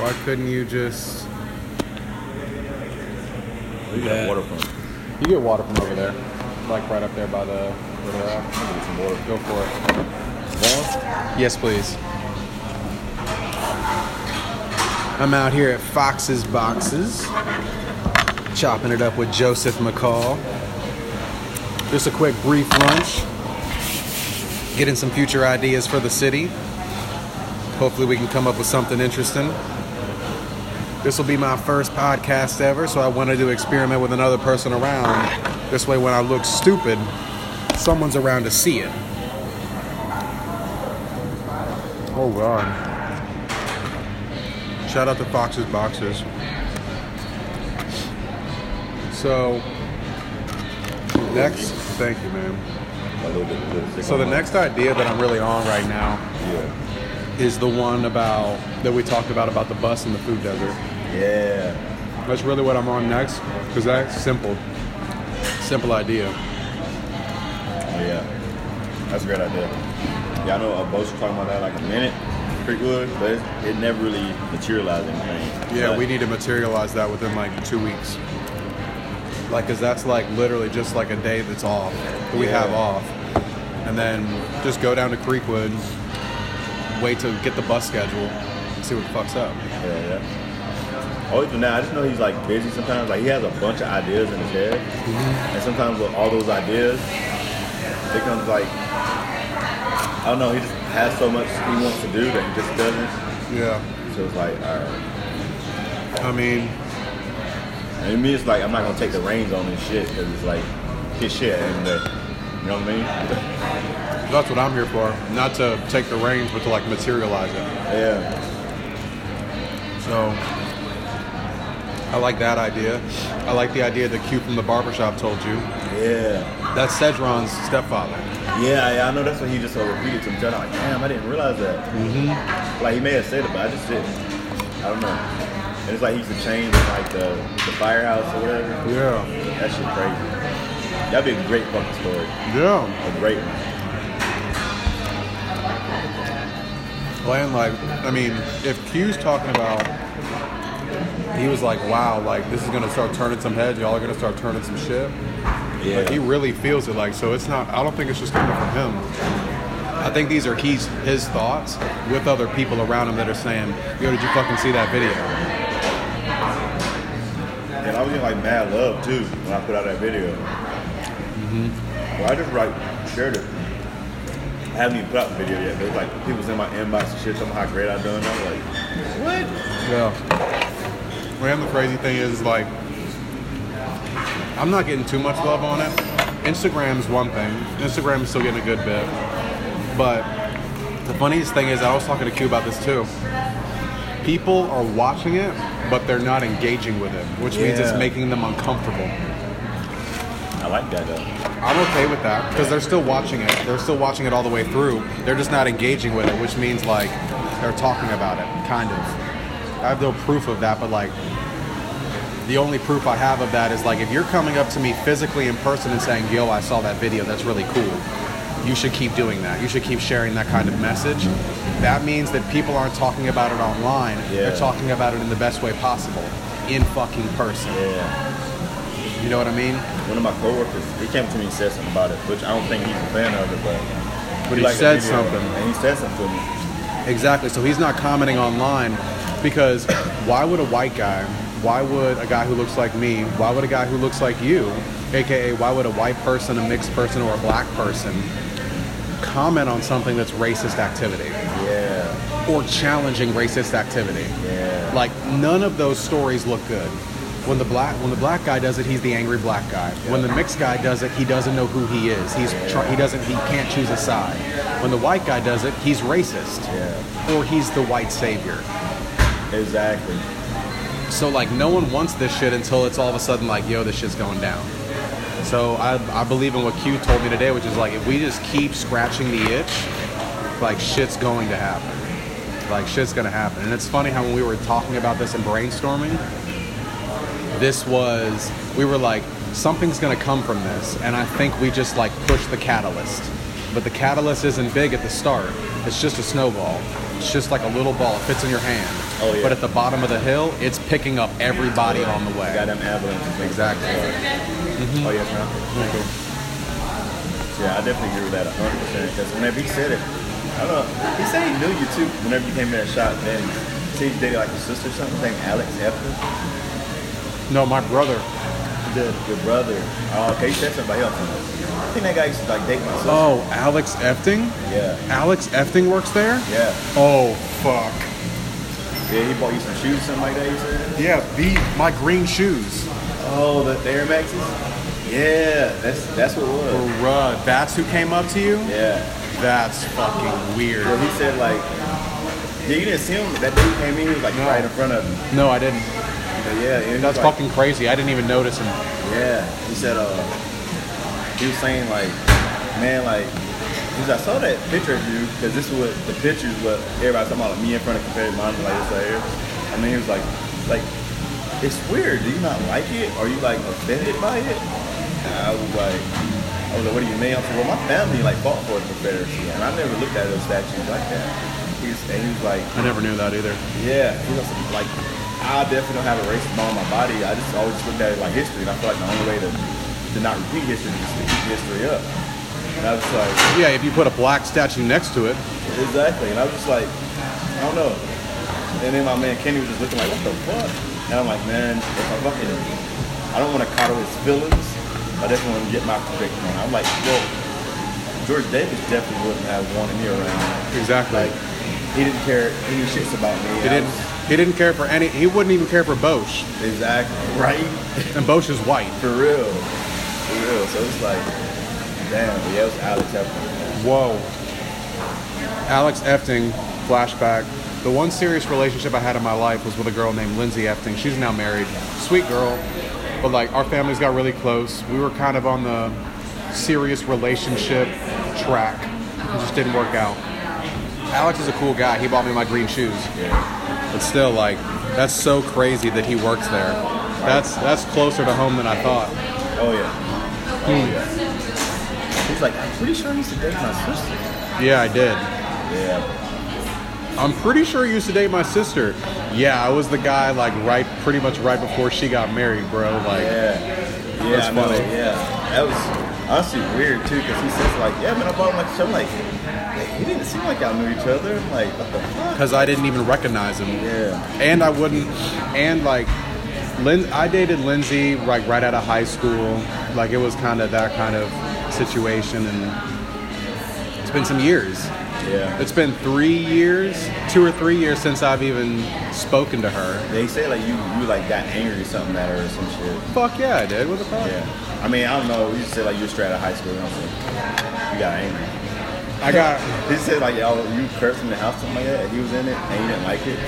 Why couldn't you just? Got water from. You get water from over there, like right up there by the. Where. Get some water. Go for it. Vaughn? Yes, please. I'm out here at Fox's Boxes, chopping it up with Joseph McCall. Just a quick brief lunch, getting some future ideas for the city. Hopefully, we can come up with something interesting. This will be my first podcast ever, so I wanted to experiment with another person around. This way, when I look stupid, someone's around to see it. Oh god. Shout out to Fox's Boxes. So next thank you man. So the next idea that I'm really on right now Yeah. Is the one about that we talked about about the bus in the food desert. Yeah. That's really what I'm on next because that's simple. Simple idea. Oh, yeah. That's a great idea. Yeah, I know uh, Bo's talking about that like a minute, Creekwood, but it, never really materialized anything. Yeah, But- we need to materialize that within like two weeks. Like, cause that's like literally just like a day that's off that we have off, and then just go down to Creekwood, wait to get the bus schedule, and see what fucks up. Yeah, yeah. Oh, even now, I just know he's like busy sometimes. Like he has a bunch of ideas in his head, mm-hmm. and sometimes with all those ideas, it comes like I don't know. He just has so much he wants to do that he just doesn't. Yeah, So it's like, all right. I mean, And to me, it's like I'm not gonna take the reins on this shit because it's like his shit the end of the day. You know what I mean? that's what I'm here for. Not to take the reins, but to like materialize it. Yeah. So I like that idea. I like the idea that Q from the barbershop told you. Yeah. That's Cedron's stepfather. Yeah, yeah, I know that's what he just uh, repeated to me. I'm like, damn, I didn't realize that. Mm-hmm. Like he may have said it, but I just didn't. I don't know. And it's like he used to change like the the firehouse or whatever. Yeah. That shit crazy. That'd be a great fucking story. Yeah. A great one. Playing like, I mean, if Q's talking about, he was like, wow, like this is gonna start turning some heads. Y'all are gonna start turning some shit. Yeah. Like he really feels it. Like so, it's not. I don't think it's just coming from him. I think these are he's his thoughts with other people around him that are saying, "Yo, did you fucking see that video?" And I was getting like mad love too when I put out that video. Mm-hmm. Well, I just like shared it. I haven't even put out the video yet. There's like people's in my inbox and shit telling me how great I've done. I'm like, what? Yeah. Man, the crazy thing is like, I'm not getting too much love on it. Instagram's one thing. Instagram's still getting a good bit. But the funniest thing is, I was talking to Q about this too. People are watching it, but they're not engaging with it, which means it's making them uncomfortable. I like that though. I'm okay with that because they're still watching it. They're still watching it all the way through. They're just not engaging with it, which means like they're talking about it, kind of. I have no proof of that, but like the only proof I have of that is like if you're coming up to me physically in person and saying, "Yo, I saw that video. That's really cool." You should keep doing that. You should keep sharing that kind of message. That means that people aren't talking about it online. They're talking about it in the best way possible, in fucking person. Yeah. You know what I mean? One of my coworkers, he came to me and said something about it, which I don't think he's a fan of it, but But he the said something. and he said something to me. Exactly. So he's not commenting online because why would a white guy, why would a guy who looks like me, why would a guy who looks like you, aka why would a white person, a mixed person, or a black person comment on something that's racist activity Yeah, or challenging racist activity? yeah, Like none of those stories look good. When the black when the black guy does it, he's the angry black guy. When the mixed guy does it, he doesn't know who he is. He's he doesn't he can't choose a side. When the white guy does it, he's racist yeah. or he's the white savior. Exactly. So like no one wants this shit until it's all of a sudden like, yo, this shit's going down. So I, I believe in what Q told me today, which is like if we just keep scratching the itch, like shit's going to happen. Like shit's gonna happen. And it's funny how when we were talking about this and brainstorming, this was we were like, something's gonna come from this. And I think we just like pushed the catalyst. But the catalyst isn't big at the start. It's just a snowball. It's just like a little ball. It fits in your hand Oh, yeah. But at the bottom of the hill, it's picking up everybody on the way. Goddamn avalanche. Exactly. that. Oh yes, man. Yeah, I definitely agree with that 100. percent Because whenever he said it, I don't know. He said he knew you too. Whenever you came in and shot, then he said he dated like your sister or something. named Alex Efton. No, my brother. Did your brother? Oh, okay. You said about him. I think that guy used to like date my sister. Oh, Alex Efting? Yeah, Alex Efting works there? yeah, Oh, fuck. yeah. He bought you some shoes, something like that. You said. Yeah, the my green shoes. Oh, the, the Air Maxes. Yeah, that's that's what it was. Bruh, that's who came up to you? Yeah. That's fucking weird. Well, he said like, yeah, you didn't see him. That dude came in, he was like No. right in front of him. No, I didn't. But yeah, That's like, fucking crazy. I didn't even notice him. Yeah, he said, uh, he was saying like, man, like, he was, I saw that picture of you because this was the pictures what everybody talking about like, me in front of Confederate Monument like this right here. And then he was like, like, it's weird. Do you not like it? Are you like offended by it? And I was like, I was like, what do you mean? I said, well, my family like fought for the Confederacy, and I never looked at those statues like that. He was, and he was like, I never knew that either. yeah, he was like, I definitely don't have a racist bone in my body. I just always looked at it like history, and I feel like the only way to, to not repeat history is to keep history up. And I was like, Yeah, if you put a black statue next to it, exactly. And I was just like, I don't know. And then my man Kenny was just looking like, what the fuck? And I'm like, man, if I fucking, I don't want to coddle his feelings. I definitely want to get my perspective on it. I'm like, well, George Davis definitely wouldn't have wanted me around. exactly. Like, he didn't care any shits about me. he I didn't. was- He didn't care for any. He wouldn't even care for Bosch, Exactly. Right? and Bosch is white. For real. For real. So it's like, damn, yeah, it was Alex Efton. Whoa. Alex Efting, flashback. The one serious relationship I had in my life was with a girl named Lindsay Efting. She's now married. Sweet girl. But like our families got really close. We were kind of on the serious relationship track. It just didn't work out. Alex is a cool guy. He bought me my green shoes. Yeah. But still, like, that's so crazy that he works there. That's that's closer to home than I thought. Oh, yeah. Oh, hmm. yeah. He's like, I'm pretty sure he used to date my sister. Yeah, I did. Yeah. I'm pretty sure you used to date my sister. Yeah, I was the guy like right, pretty much right before she got married, bro. Like, Yeah. Yeah, That's I funny. Yeah. That was honestly weird, too, because he says, like, yeah, man, I bought him like. I'm like, he didn't seem like y'all knew each other. I'm like, what the fuck? because I didn't even recognize him, Yeah. and I wouldn't, and like, Lin, I dated Lindsay like right out of high school. Like it was kind of that kind of situation, and it's been some years. Yeah. It's been three years, two or three years since I've even spoken to her. They say, like, you, you like, got angry or something at her or some shit. Fuck yeah, I did. What the fuck? Yeah. I mean, I don't know. You just said, like, you were straight out of high school. You know saying? You got angry. I got He said like y'all you cursed in the house something like that. and He was in it and he didn't like it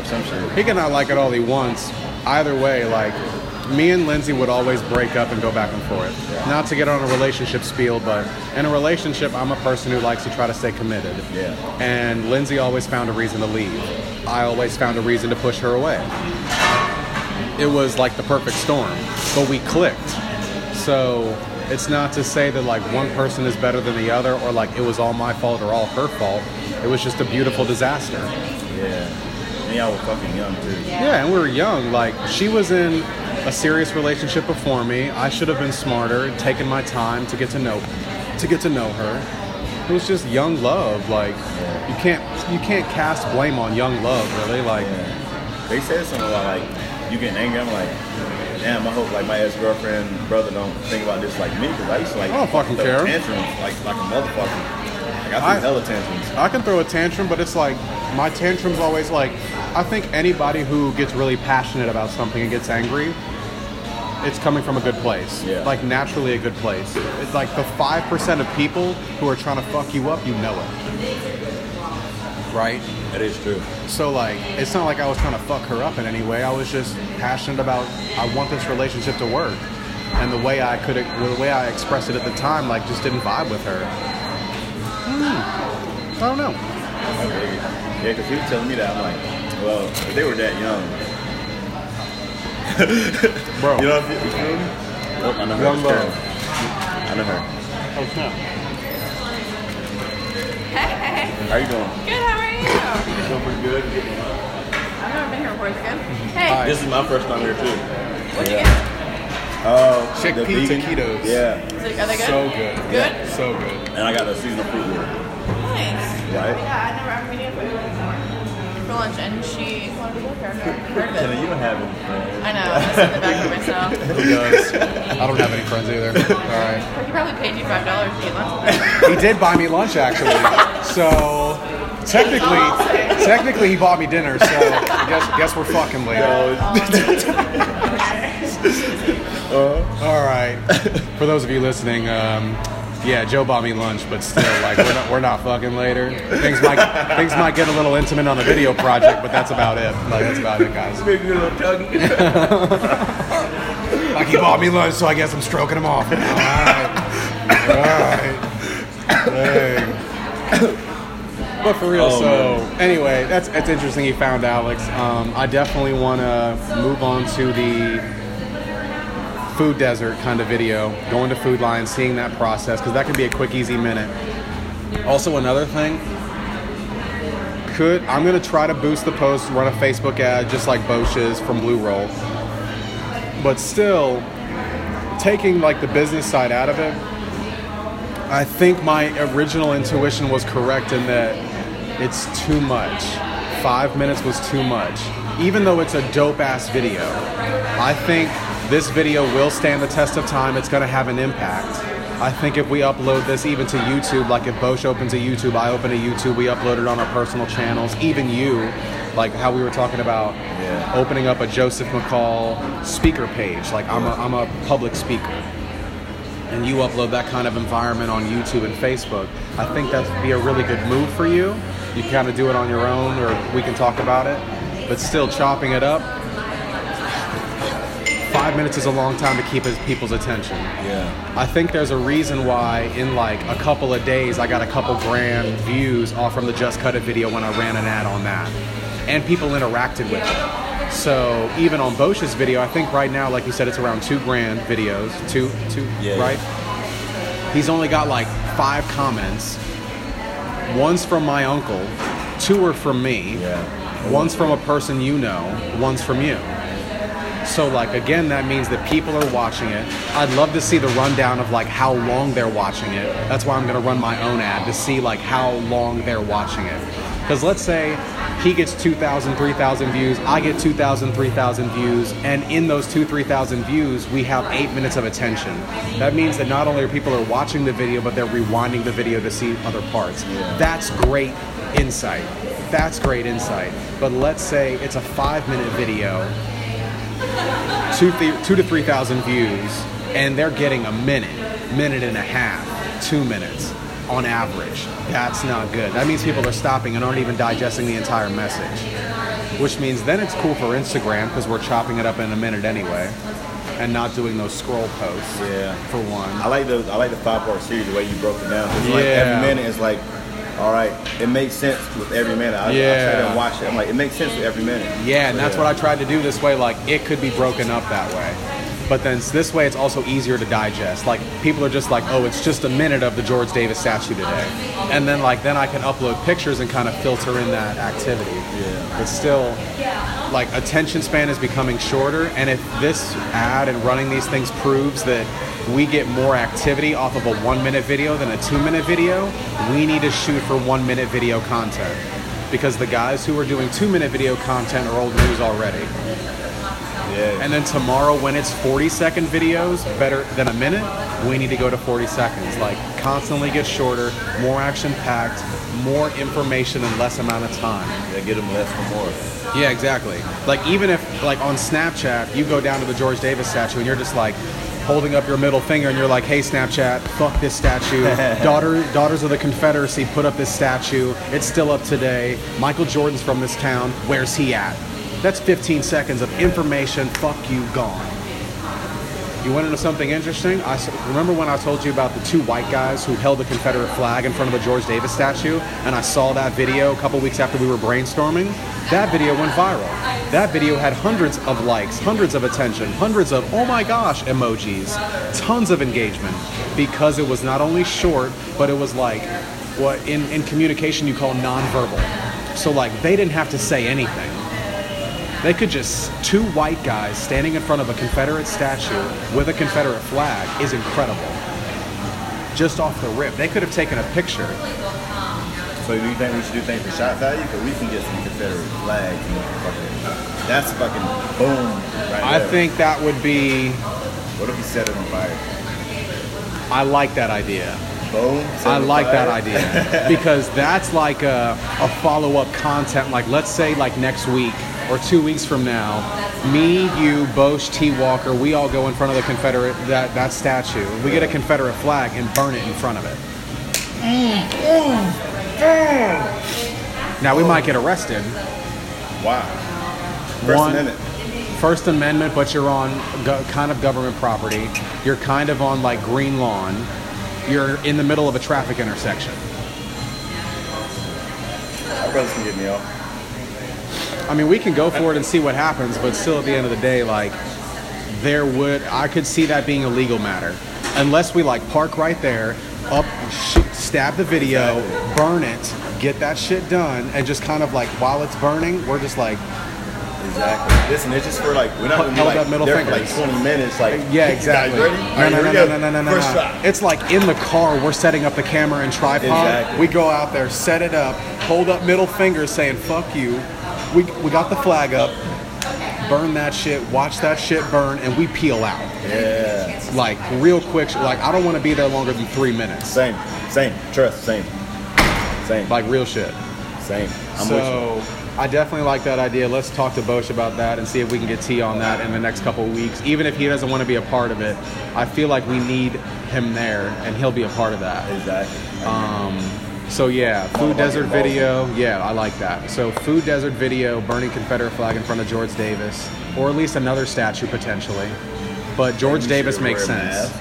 or some shit. He can not like it all he wants. Either way, like me and Lindsay would always break up and go back and forth. Not to get on a relationship spiel, but in a relationship, I'm a person who likes to try to stay committed. Yeah. And Lindsay always found a reason to leave. I always found a reason to push her away. It was like the perfect storm, but we clicked. So it's not to say that like one person is better than the other or like it was all my fault or all her fault. It was just a beautiful disaster. Yeah. And y'all were fucking young too. Yeah, and we were young. Like she was in a serious relationship before me. I should have been smarter, taken my time to get to know to get to know her. It was just young love. Like you can't you can't cast blame on young love, really. Like Yeah. They said something about like you getting angry. I'm like, damn. I hope like my ex girlfriend brother don't think about this like me because I used to like I don't fucking throw care. tantrums like like a motherfucker. Like I threw I- hella tantrums. I can throw a tantrum, but it's like my tantrum's always like I think anybody who gets really passionate about something and gets angry, it's coming from a good place. Yeah. Like naturally a good place. It's like the five percent of people who are trying to fuck you up, you know it. Right? That is true. So like it's not like I was trying to fuck her up in any way. I was just passionate about I want this relationship to work. And the way I could the way I expressed it at the time like just didn't vibe with her. Hmm. I don't know. I dig it. Yeah, because he was telling me that. I'm like, well, if they were that young. Bro. You know what you feel me? Oh, I know her. Young It's love. Karen. I know her. Oh snap. Hey, How you doing? good. How are you? Doing pretty good. I've never been here before. Is it good? Mm-hmm. Hey, Hi. This is my first time here too. what'd you Yeah. get? Oh, Chickpea the vegan- taquitos. Yeah, it, are they good? So good. Good? So good. and I got a seasonal fruit with it. Nice. Right. Yeah, I never ever been here for lunch, and she wanted to work here. I've heard of Kenna, it. you don't have any friends. I know. I'm in the back of myself. Who does? I don't have any friends either. All right. He probably paid you five dollars to eat lunch. He did buy me lunch actually. So technically, technically he bought me dinner. So guess guess we're fucking later. All right. For those of you listening, um, yeah, Joe bought me lunch, but still, like we're not, we're not fucking later. Things might things might get a little intimate on the video project, but that's about it. Like that's about it, guys. Maybe a little tuggy. Like he bought me lunch, so I guess I'm stroking him off. All right. All right. Dang. But for real, Oh, so man. anyway, that's that's interesting. You found Alex. Um, I definitely want to move on to the food desert kind of video, going to Food Lion, seeing that process because that can be a quick, easy minute. Also, another thing, could I'm gonna try to boost the post, run a Facebook ad just like Bosch's from Blue Roll, but still taking like the business side out of it. I think my original intuition was correct in that it's too much. Five minutes was too much. Even though it's a dope ass video, I think this video will stand the test of time. It's going to have an impact. I think if we upload this even to YouTube, like if Bosch opens a YouTube, I open a YouTube, we upload it on our personal channels, even you, like how we were talking about Yeah. opening up a Joseph McCall speaker page. Like I'm a, I'm a public speaker and you upload that kind of environment on YouTube and Facebook, I think that'd be a really good move for you. You kind of do it on your own, or we can talk about it. But still, chopping it up, five minutes is a long time to keep people's attention. Yeah. I think there's a reason why in like a couple of days I got a couple grand views off from the Just Cut It video when I ran an ad on that. And people interacted with it. So even on Bosch's video, I think right now, like you said, it's around two grand videos. Two, two, Yeah. right? He's only got like five comments. One's from my uncle, two are from me. Yeah. One's from a person you know, one's from you. So like again, that means that people are watching it. I'd love to see the rundown of like how long they're watching it. That's why I'm gonna run my own ad to see like how long they're watching it. Because let's say he gets 2,000, 3,000 views, I get 2,000, 3,000 views, and in those two, 3,000 views, we have eight minutes of attention. That means that not only are people are watching the video, but they're rewinding the video to see other parts. That's great insight. That's great insight. But let's say it's a five minute video two, th- two to three thousand views, and they're getting a minute, minute and a half, two minutes on average. That's not good. That means people are stopping and aren't even digesting the entire message. Which means then it's cool for Instagram because we're chopping it up in a minute anyway, and not doing those scroll posts. Yeah. For one. I like the I like the five part series the way you broke it down. It's like Yeah. every minute is like, all right, it makes sense with every minute. I, I Yeah. try to watch it. I'm like, it makes sense with every minute. Yeah, and So, that's what I tried to do this way. Like, it could be broken up that way. But then this way, it's also easier to digest. Like, people are just like, oh, it's just a minute of the George Davis statue today. And then, like, then I can upload pictures and kind of filter in that activity. Yeah. But still, like, attention span is becoming shorter. And if this ad and running these things proves that we get more activity off of a one minute video than a two minute video, we need to shoot for one minute video content. Because the guys who are doing two minute video content are old news already. Yeah. And then tomorrow, when it's 40 second videos, better than a minute, we need to go to 40 seconds. Like, constantly get shorter, more action packed, more information in less amount of time. yeah, get them less for more. Yeah, exactly. Like, even if, like, on Snapchat, you go down to the George Davis statue and you're just like, holding up your middle finger and you're like, hey Snapchat, fuck this statue. Daughter Daughters of the Confederacy put up this statue. It's still up today. Michael Jordan's from this town. Where's he at? That's 15 seconds of information. Fuck you, gone. You want to know something interesting? I remember when I told you about the two white guys who held the Confederate flag in front of the George Davis statue, and I saw that video a couple weeks after we were brainstorming. That video went viral. That video had hundreds of likes, hundreds of attention, hundreds of oh my gosh emojis, tons of engagement because it was not only short, but it was like what in, in communication you call nonverbal. So like they didn't have to say anything They could just two white guys standing in front of a Confederate statue with a Confederate flag is incredible. Just off the rip, they could have taken a picture. So do you think we should do things for shot value? Because we can get some Confederate flags and fucking, that's fucking boom right I there. think that would be. What if we set it on fire? I like that idea. Boom. I like that idea because that's like a, a follow up content. Like, let's say, like next week or two weeks from now, me, you, Bosch, T. Walker, we all go in front of the Confederate that that statue. We get a Confederate flag and burn it in front of it. Now we might get arrested. Wow. First One- Amendment. First Amendment, but you're on go- kind of government property. You're kind of on like green lawn. You're in the middle of a traffic intersection. My brothers can get me off. I mean, we can go for it and see what happens, but still, at the end of the day, like, there would I could see that being a legal matter, unless we like park right there, up, stab the video, burn it, get that shit done, and just kind of like while it's burning, we're just like, Exactly. Listen, it's just for like we're not gonna be like up middle there for like 20 minutes. Like yeah, "You exactly. guys ready? No, right, no, no, no, no, no, no, First no. It's like in the car, we're setting up the camera and tripod. Exactly. We go out there, set it up, hold up middle fingers, saying "fuck you." We we got the flag up, burn that shit, watch that shit burn, and we peel out. Yeah. like real quick. Like I don't want to be there longer than three minutes. Same. Same. Trust. Same. Same. Like real shit. Same. I'm with so I definitely like that idea. Let's talk to Bosch about that and see if we can get T on that in the next couple of weeks. Even if he doesn't want to be a part of it, I feel like we need him there, and he'll be a part of that. Exactly. Um, so yeah, food desert video. Yeah, I like that. So food desert video, burning Confederate flag in front of George Davis, or at least another statue potentially. But George Davis makes sense.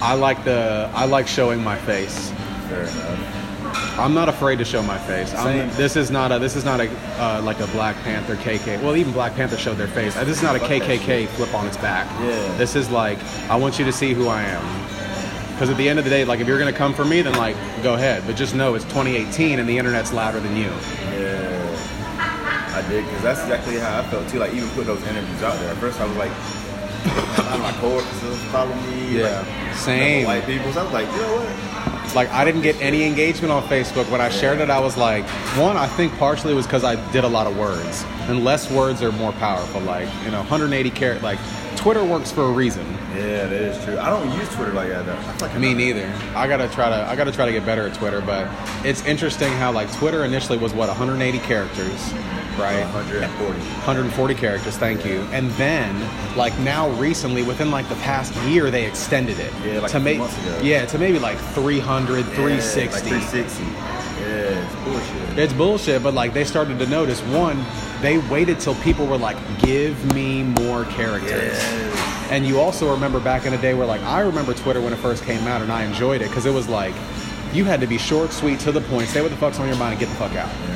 I like the I like showing my face. Fair enough. I'm not afraid to show my face. I'm, this is not a this is not a uh, like a Black Panther KK. Well, even Black Panther showed their face. This is not a KKK flip on its back. Yeah. This is like I want you to see who I am. Because at the end of the day, like if you're gonna come for me, then like go ahead. But just know it's 2018 and the internet's louder than you. Yeah. I did because that's exactly how I felt too. Like even putting those interviews out there. At first, I was like, a lot of my coworkers follow me. Yeah. Like, Same. White people. So I was like, you know what? It's like I didn't get any engagement on Facebook. When I shared it, I was like, one, I think partially was because I did a lot of words, and less words are more powerful. Like you know, 180 characters. Like Twitter works for a reason. Yeah, that is true. I don't use Twitter like that. Though. Like Me neither. I gotta try to. I gotta try to get better at Twitter. But it's interesting how like Twitter initially was what 180 characters, right? 140. 140 characters. Thank you. And then like now recently, within like the past year, they extended it. Yeah, like to a few make months ago. yeah to maybe like 300, Yeah, 360. Like 360. Bullshit. It's bullshit, but like they started to notice one, they waited till people were like, "Give me more characters." Yes. And you also remember back in the day where like I remember Twitter when it first came out, and I enjoyed it because it was like you had to be short, sweet, to the point, say what the fuck's on your mind, and get the fuck out. Yeah.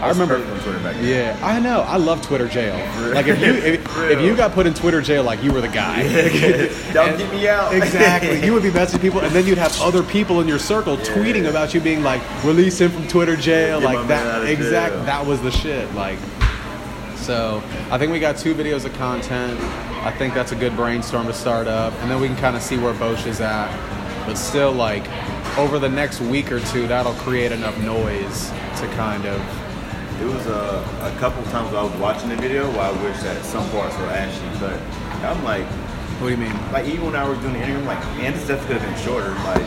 I remember. on Twitter back then. Yeah, I know. I love Twitter jail. Like if you if, if you got put in Twitter jail, like you were the guy. Don't And- get me out. Exactly. You would be messaging people, and then you'd have other people in your circle tweeting about you being like, release him from Twitter jail, Get like that. Exact. jail. That was the shit. Like, so I think we got two videos of content. I think that's a good brainstorm to start up, and then we can kind of see where Bosch is at. But still, like, over the next week or two, that'll create enough noise to kind of. It was a, a couple times I was watching the video where I wish that some parts were actually cut. I'm like, What do you mean? like even when I was doing the interview, I'm like, man, this stuff could have been shorter. Like,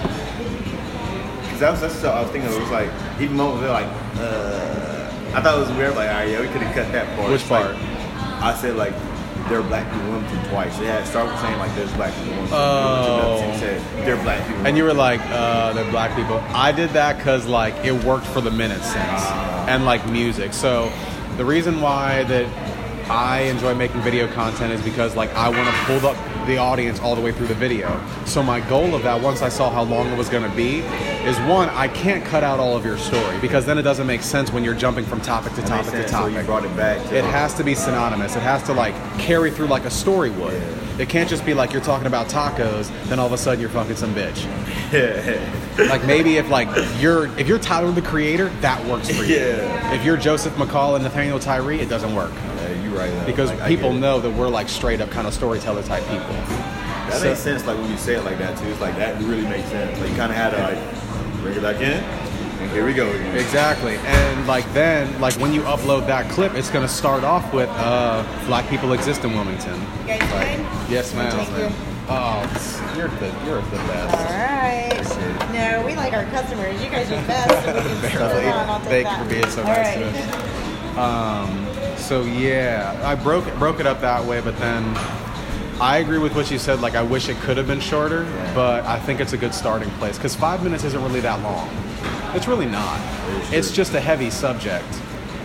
cause that was that's what I was thinking. It was like even moments they're like, uh, I thought it was weird. Like, all right, yeah, we could have cut that part. Which It's like, part? I said like. There are black people Wilmington twice. They had saying like there's black people. Oh. Said there are black people. And you were like, uh, they're black people. I did that because like it worked for the minute sense Ah. and like music. So the reason why that I enjoy making video content is because like I want to pull up the audience all the way through the video. So my goal of that, once I saw how long it was going to be, is one, I can't cut out all of your story because then it doesn't make sense when you're jumping from topic to topic to sense, So you brought it back. To It has to be synonymous. It has to like carry through like a story would. Yeah. It can't just be like you're talking about tacos, then all of a sudden you're fucking some bitch. Like maybe if like you're if you're Tyler the creator, that works for you. Yeah. If you're Joseph McCall and Nathaniel Tyree, it doesn't work Yeah, right. though. because Like, people know that we're like straight up kind of storyteller type people. That So- makes sense. Like when you say it like that too, it's like that really makes sense. Like you kind of had to like bring it back in, and here we go again. Exactly, and like then, like when you upload that clip, it's gonna start off with uh, "Black people exist in Wilmington." You guys? Yes, ma'am. Thank you. Oh, you're the you're the All best. All right. No, we like our customers. You guys are the best. So we can stick Barely. around. I'll take Thank that. you for being so All nice right. to us. Um, so yeah, I broke broke it up that way, but then I agree with what you said. Like I wish it could have been shorter, Yeah. but I think it's a good starting place because five minutes isn't really that long. It's really not. is It's just a heavy subject.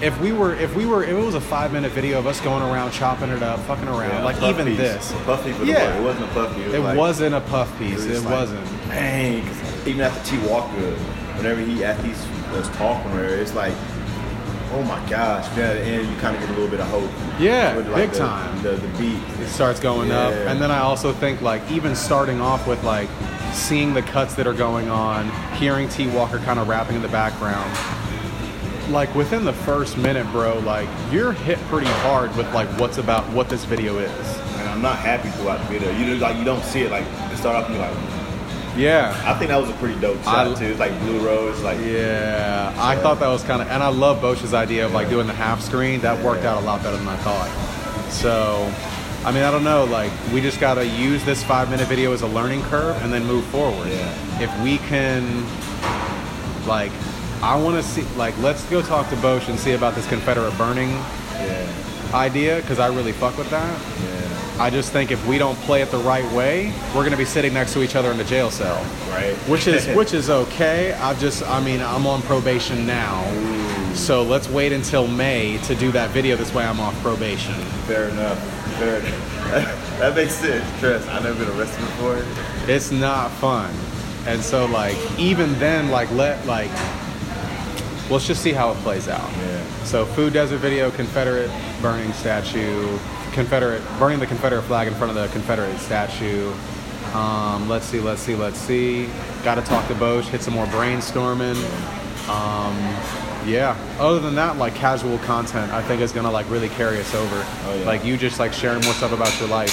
If we were, if we were, if it was a five minute video of us going around chopping it up, fucking around, Yeah, like even piece. this, puff piece Yeah. It wasn't a puff piece. it like- wasn't a puff piece. was It, like, wasn't. Dang. Even after T Walker, whenever he after he was talking her, it's like, oh my gosh. Yeah, end, you kind of get a little bit of hope. Yeah, With, big the, time. The, the beat. it starts going up and then i also think like even starting off with like seeing the cuts that are going on hearing t walker kind of rapping in the background like within the first minute bro like you're hit pretty hard with like what's about what this video is And I'm not happy throughout the video. You just, like you don't see it like it start off and you're like. Yeah. I think that was a pretty dope shot I- too. It's like blue rose, like yeah. I thought that was kind of and i love bosch's idea of like doing the half screen. That worked out a lot better than i thought. So i mean i don't know like we just got to use this five minute video as a learning curve and then move forward. Yeah. if we can like i want to see like let's go talk to bosch and see about this confederate burning yeah, idea because i really fuck with that. Yeah, i just think if we don't play it the right way we're going to be sitting next to each other in the jail cell right. which is which is okay. I just I mean I'm on probation now, so let's wait until May to do that video. This way I'm off probation. Fair enough. Fair enough. that makes sense. Trust. I've never been arrested before. It's not fun, and so like even then like let like let's just see how it plays out. Yeah. So food desert video, Confederate burning statue, Confederate burning the Confederate flag in front of the Confederate statue. Um, let's see, let's see, let's see. Got to talk to Bosch, hit some more brainstorming. Um, yeah. Other than that, like casual content, I think is gonna like really carry us over. Oh, yeah. Like you just like sharing more stuff about your life.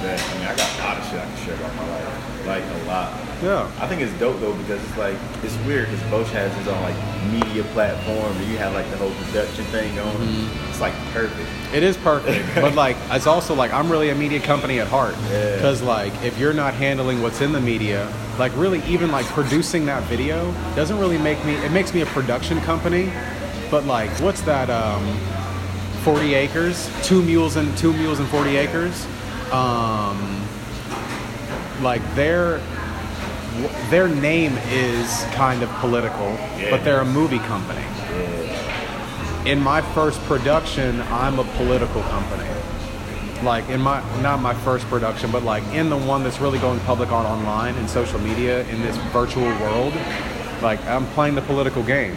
Yeah. I mean, I got a lot of shit I can share about my life. Like a lot. Yeah. I think it's dope though because it's like it's weird because Bosch has his own like media platform and you have like the whole production thing going. Mm-hmm. It's like perfect. It is perfect, but like it's also like I'm really a media company at heart. Yeah. Because like if you're not handling what's in the media, like really even like producing that video doesn't really make me. It makes me a production company, but like what's that? Um, Forty acres, two mules and two mules and forty acres. Um, like their their name is kind of political, Yeah. but they're a movie company in my first production, I'm a political company. Like in my not my first production, but like in the one that's really going public on online and social media in this virtual world, like I'm playing the political game.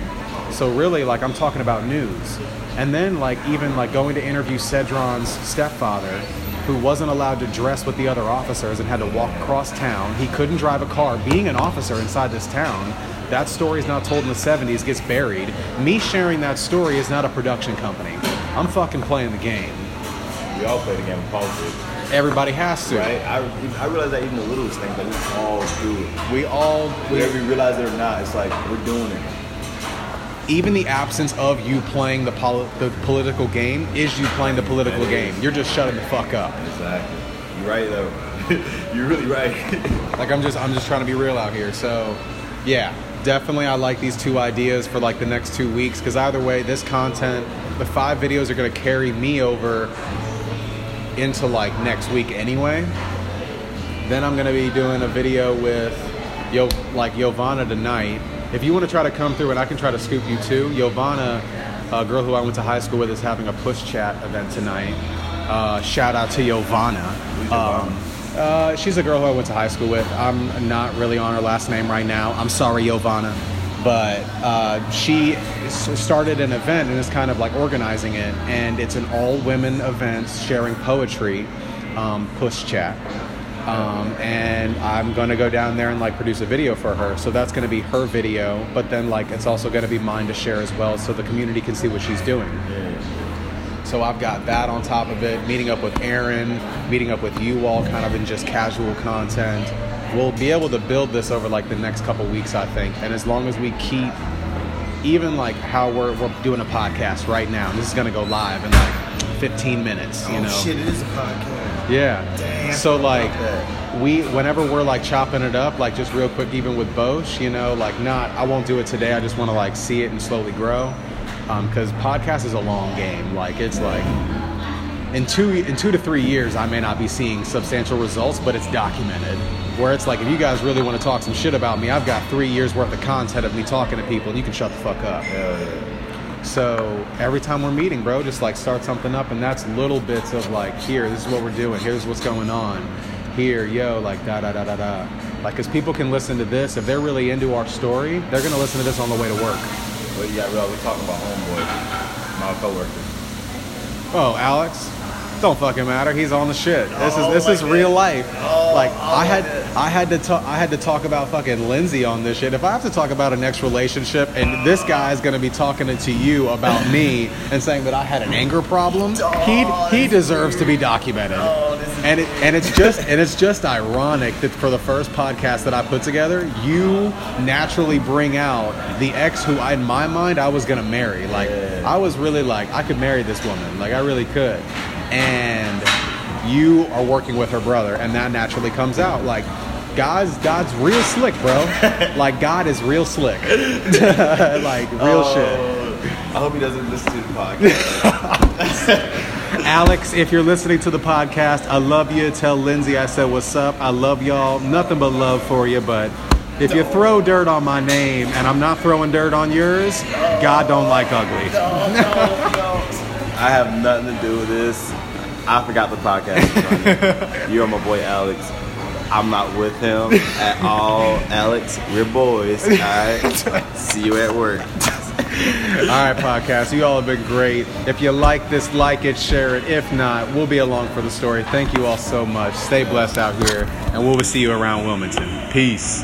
So really like I'm talking about news. And then like even like going to interview Cedron's stepfather, who wasn't allowed to dress with the other officers and had to walk across town. He couldn't drive a car. Being an officer inside this town, that story is not told in the 70s, gets buried. Me sharing that story is not a production company. I'm fucking playing the game. We all play the game of politics, Everybody has to. right? I, I realize that even the littlest things, like we all do it. We all, we, Whether we realize it or not, it's like we're doing it. Even the absence of you playing the, poli- the political game is you playing the political That is. game. You're just shutting the fuck up. Exactly. You're right though. You're really right. Like I'm just I'm just trying to be real out here. So, yeah, definitely I like these two ideas for like the next 2 weeks cuz either way this content, the five videos are going to carry me over into like next week anyway. Then I'm going to be doing a video with Yo like Yovana tonight. If you want to try to come through and I can try to scoop you too. Yovana, a girl who I went to high school with is having a push chat event tonight. Uh, shout out to Yovana. Um, Uh, she's a girl who I went to high school with. I'm not really on her last name right now. I'm sorry, Yovana. But uh, she started an event and is kind of like organizing it. And it's an all women event sharing poetry, um, Push Chat. Um, and I'm going to go down there and like produce a video for her. So that's going to be her video. But then like it's also going to be mine to share as well so the community can see what she's doing. So I've got that on top of it, meeting up with Aaron, meeting up with you all kind of in just casual content. We'll be able to build this over like the next couple weeks, I think. And as long as we keep even like how we're, we're doing a podcast right now, this is going to go live in like 15 minutes, you know. Oh, it is a podcast. Yeah. Damn, so like we whenever we're like chopping it up, like just real quick, even with Bosch, you know, like not I won't do it today. I just want to like see it and slowly grow. Um, because podcast is a long game. Like it's like in two in two to three years, I may not be seeing substantial results, but it's documented. Where it's like, if you guys really want to talk some shit about me, I've got three years worth of content of me talking to people, and you can shut the fuck up. Hell yeah. So every time we're meeting, bro, just like start something up, and that's little bits of like, here, this is what we're doing. Here's what's going on. Here, yo, like da da da da da. Like, cause people can listen to this if they're really into our story, they're gonna listen to this on the way to work. But yeah, bro, we're talking about homeboy, my coworker. Oh, Alex, don't fucking matter. He's on the shit. This Oh, is this my is real God. life. Oh, like oh, I had God. I had to talk I had to talk about fucking Lindsay on this shit. If I have to talk about an ex relationship and this guy is gonna be talking to you about me and saying that I had an anger problem, he Oh, he deserves to be documented. Oh, and it and it's just and it's just ironic that for the first podcast that I put together, you naturally bring out the ex who I, in my mind I was gonna marry. Like Yeah. I was really like I could marry this woman. Like I really could. And you are working with her brother and that naturally comes out. Like God's God's real slick, bro. like God is real slick. like real oh. shit. Oh, I hope he doesn't listen to the podcast. Alex, if you're listening to the podcast, I love you. Tell Lindsay I said what's up. I love y'all. Nothing but love for you, but if you throw dirt on my name and I'm not throwing dirt on yours, God don't like ugly. I have nothing to do with this. I forgot the podcast. you are my boy Alex. I'm not with him at all. Alex, we're boys. All right. See you at work. All right, podcast. You all have been great. If you like this, like it, share it. If not, we'll be along for the story. Thank you all so much. Stay blessed out here, and we'll see you around Wilmington. Peace.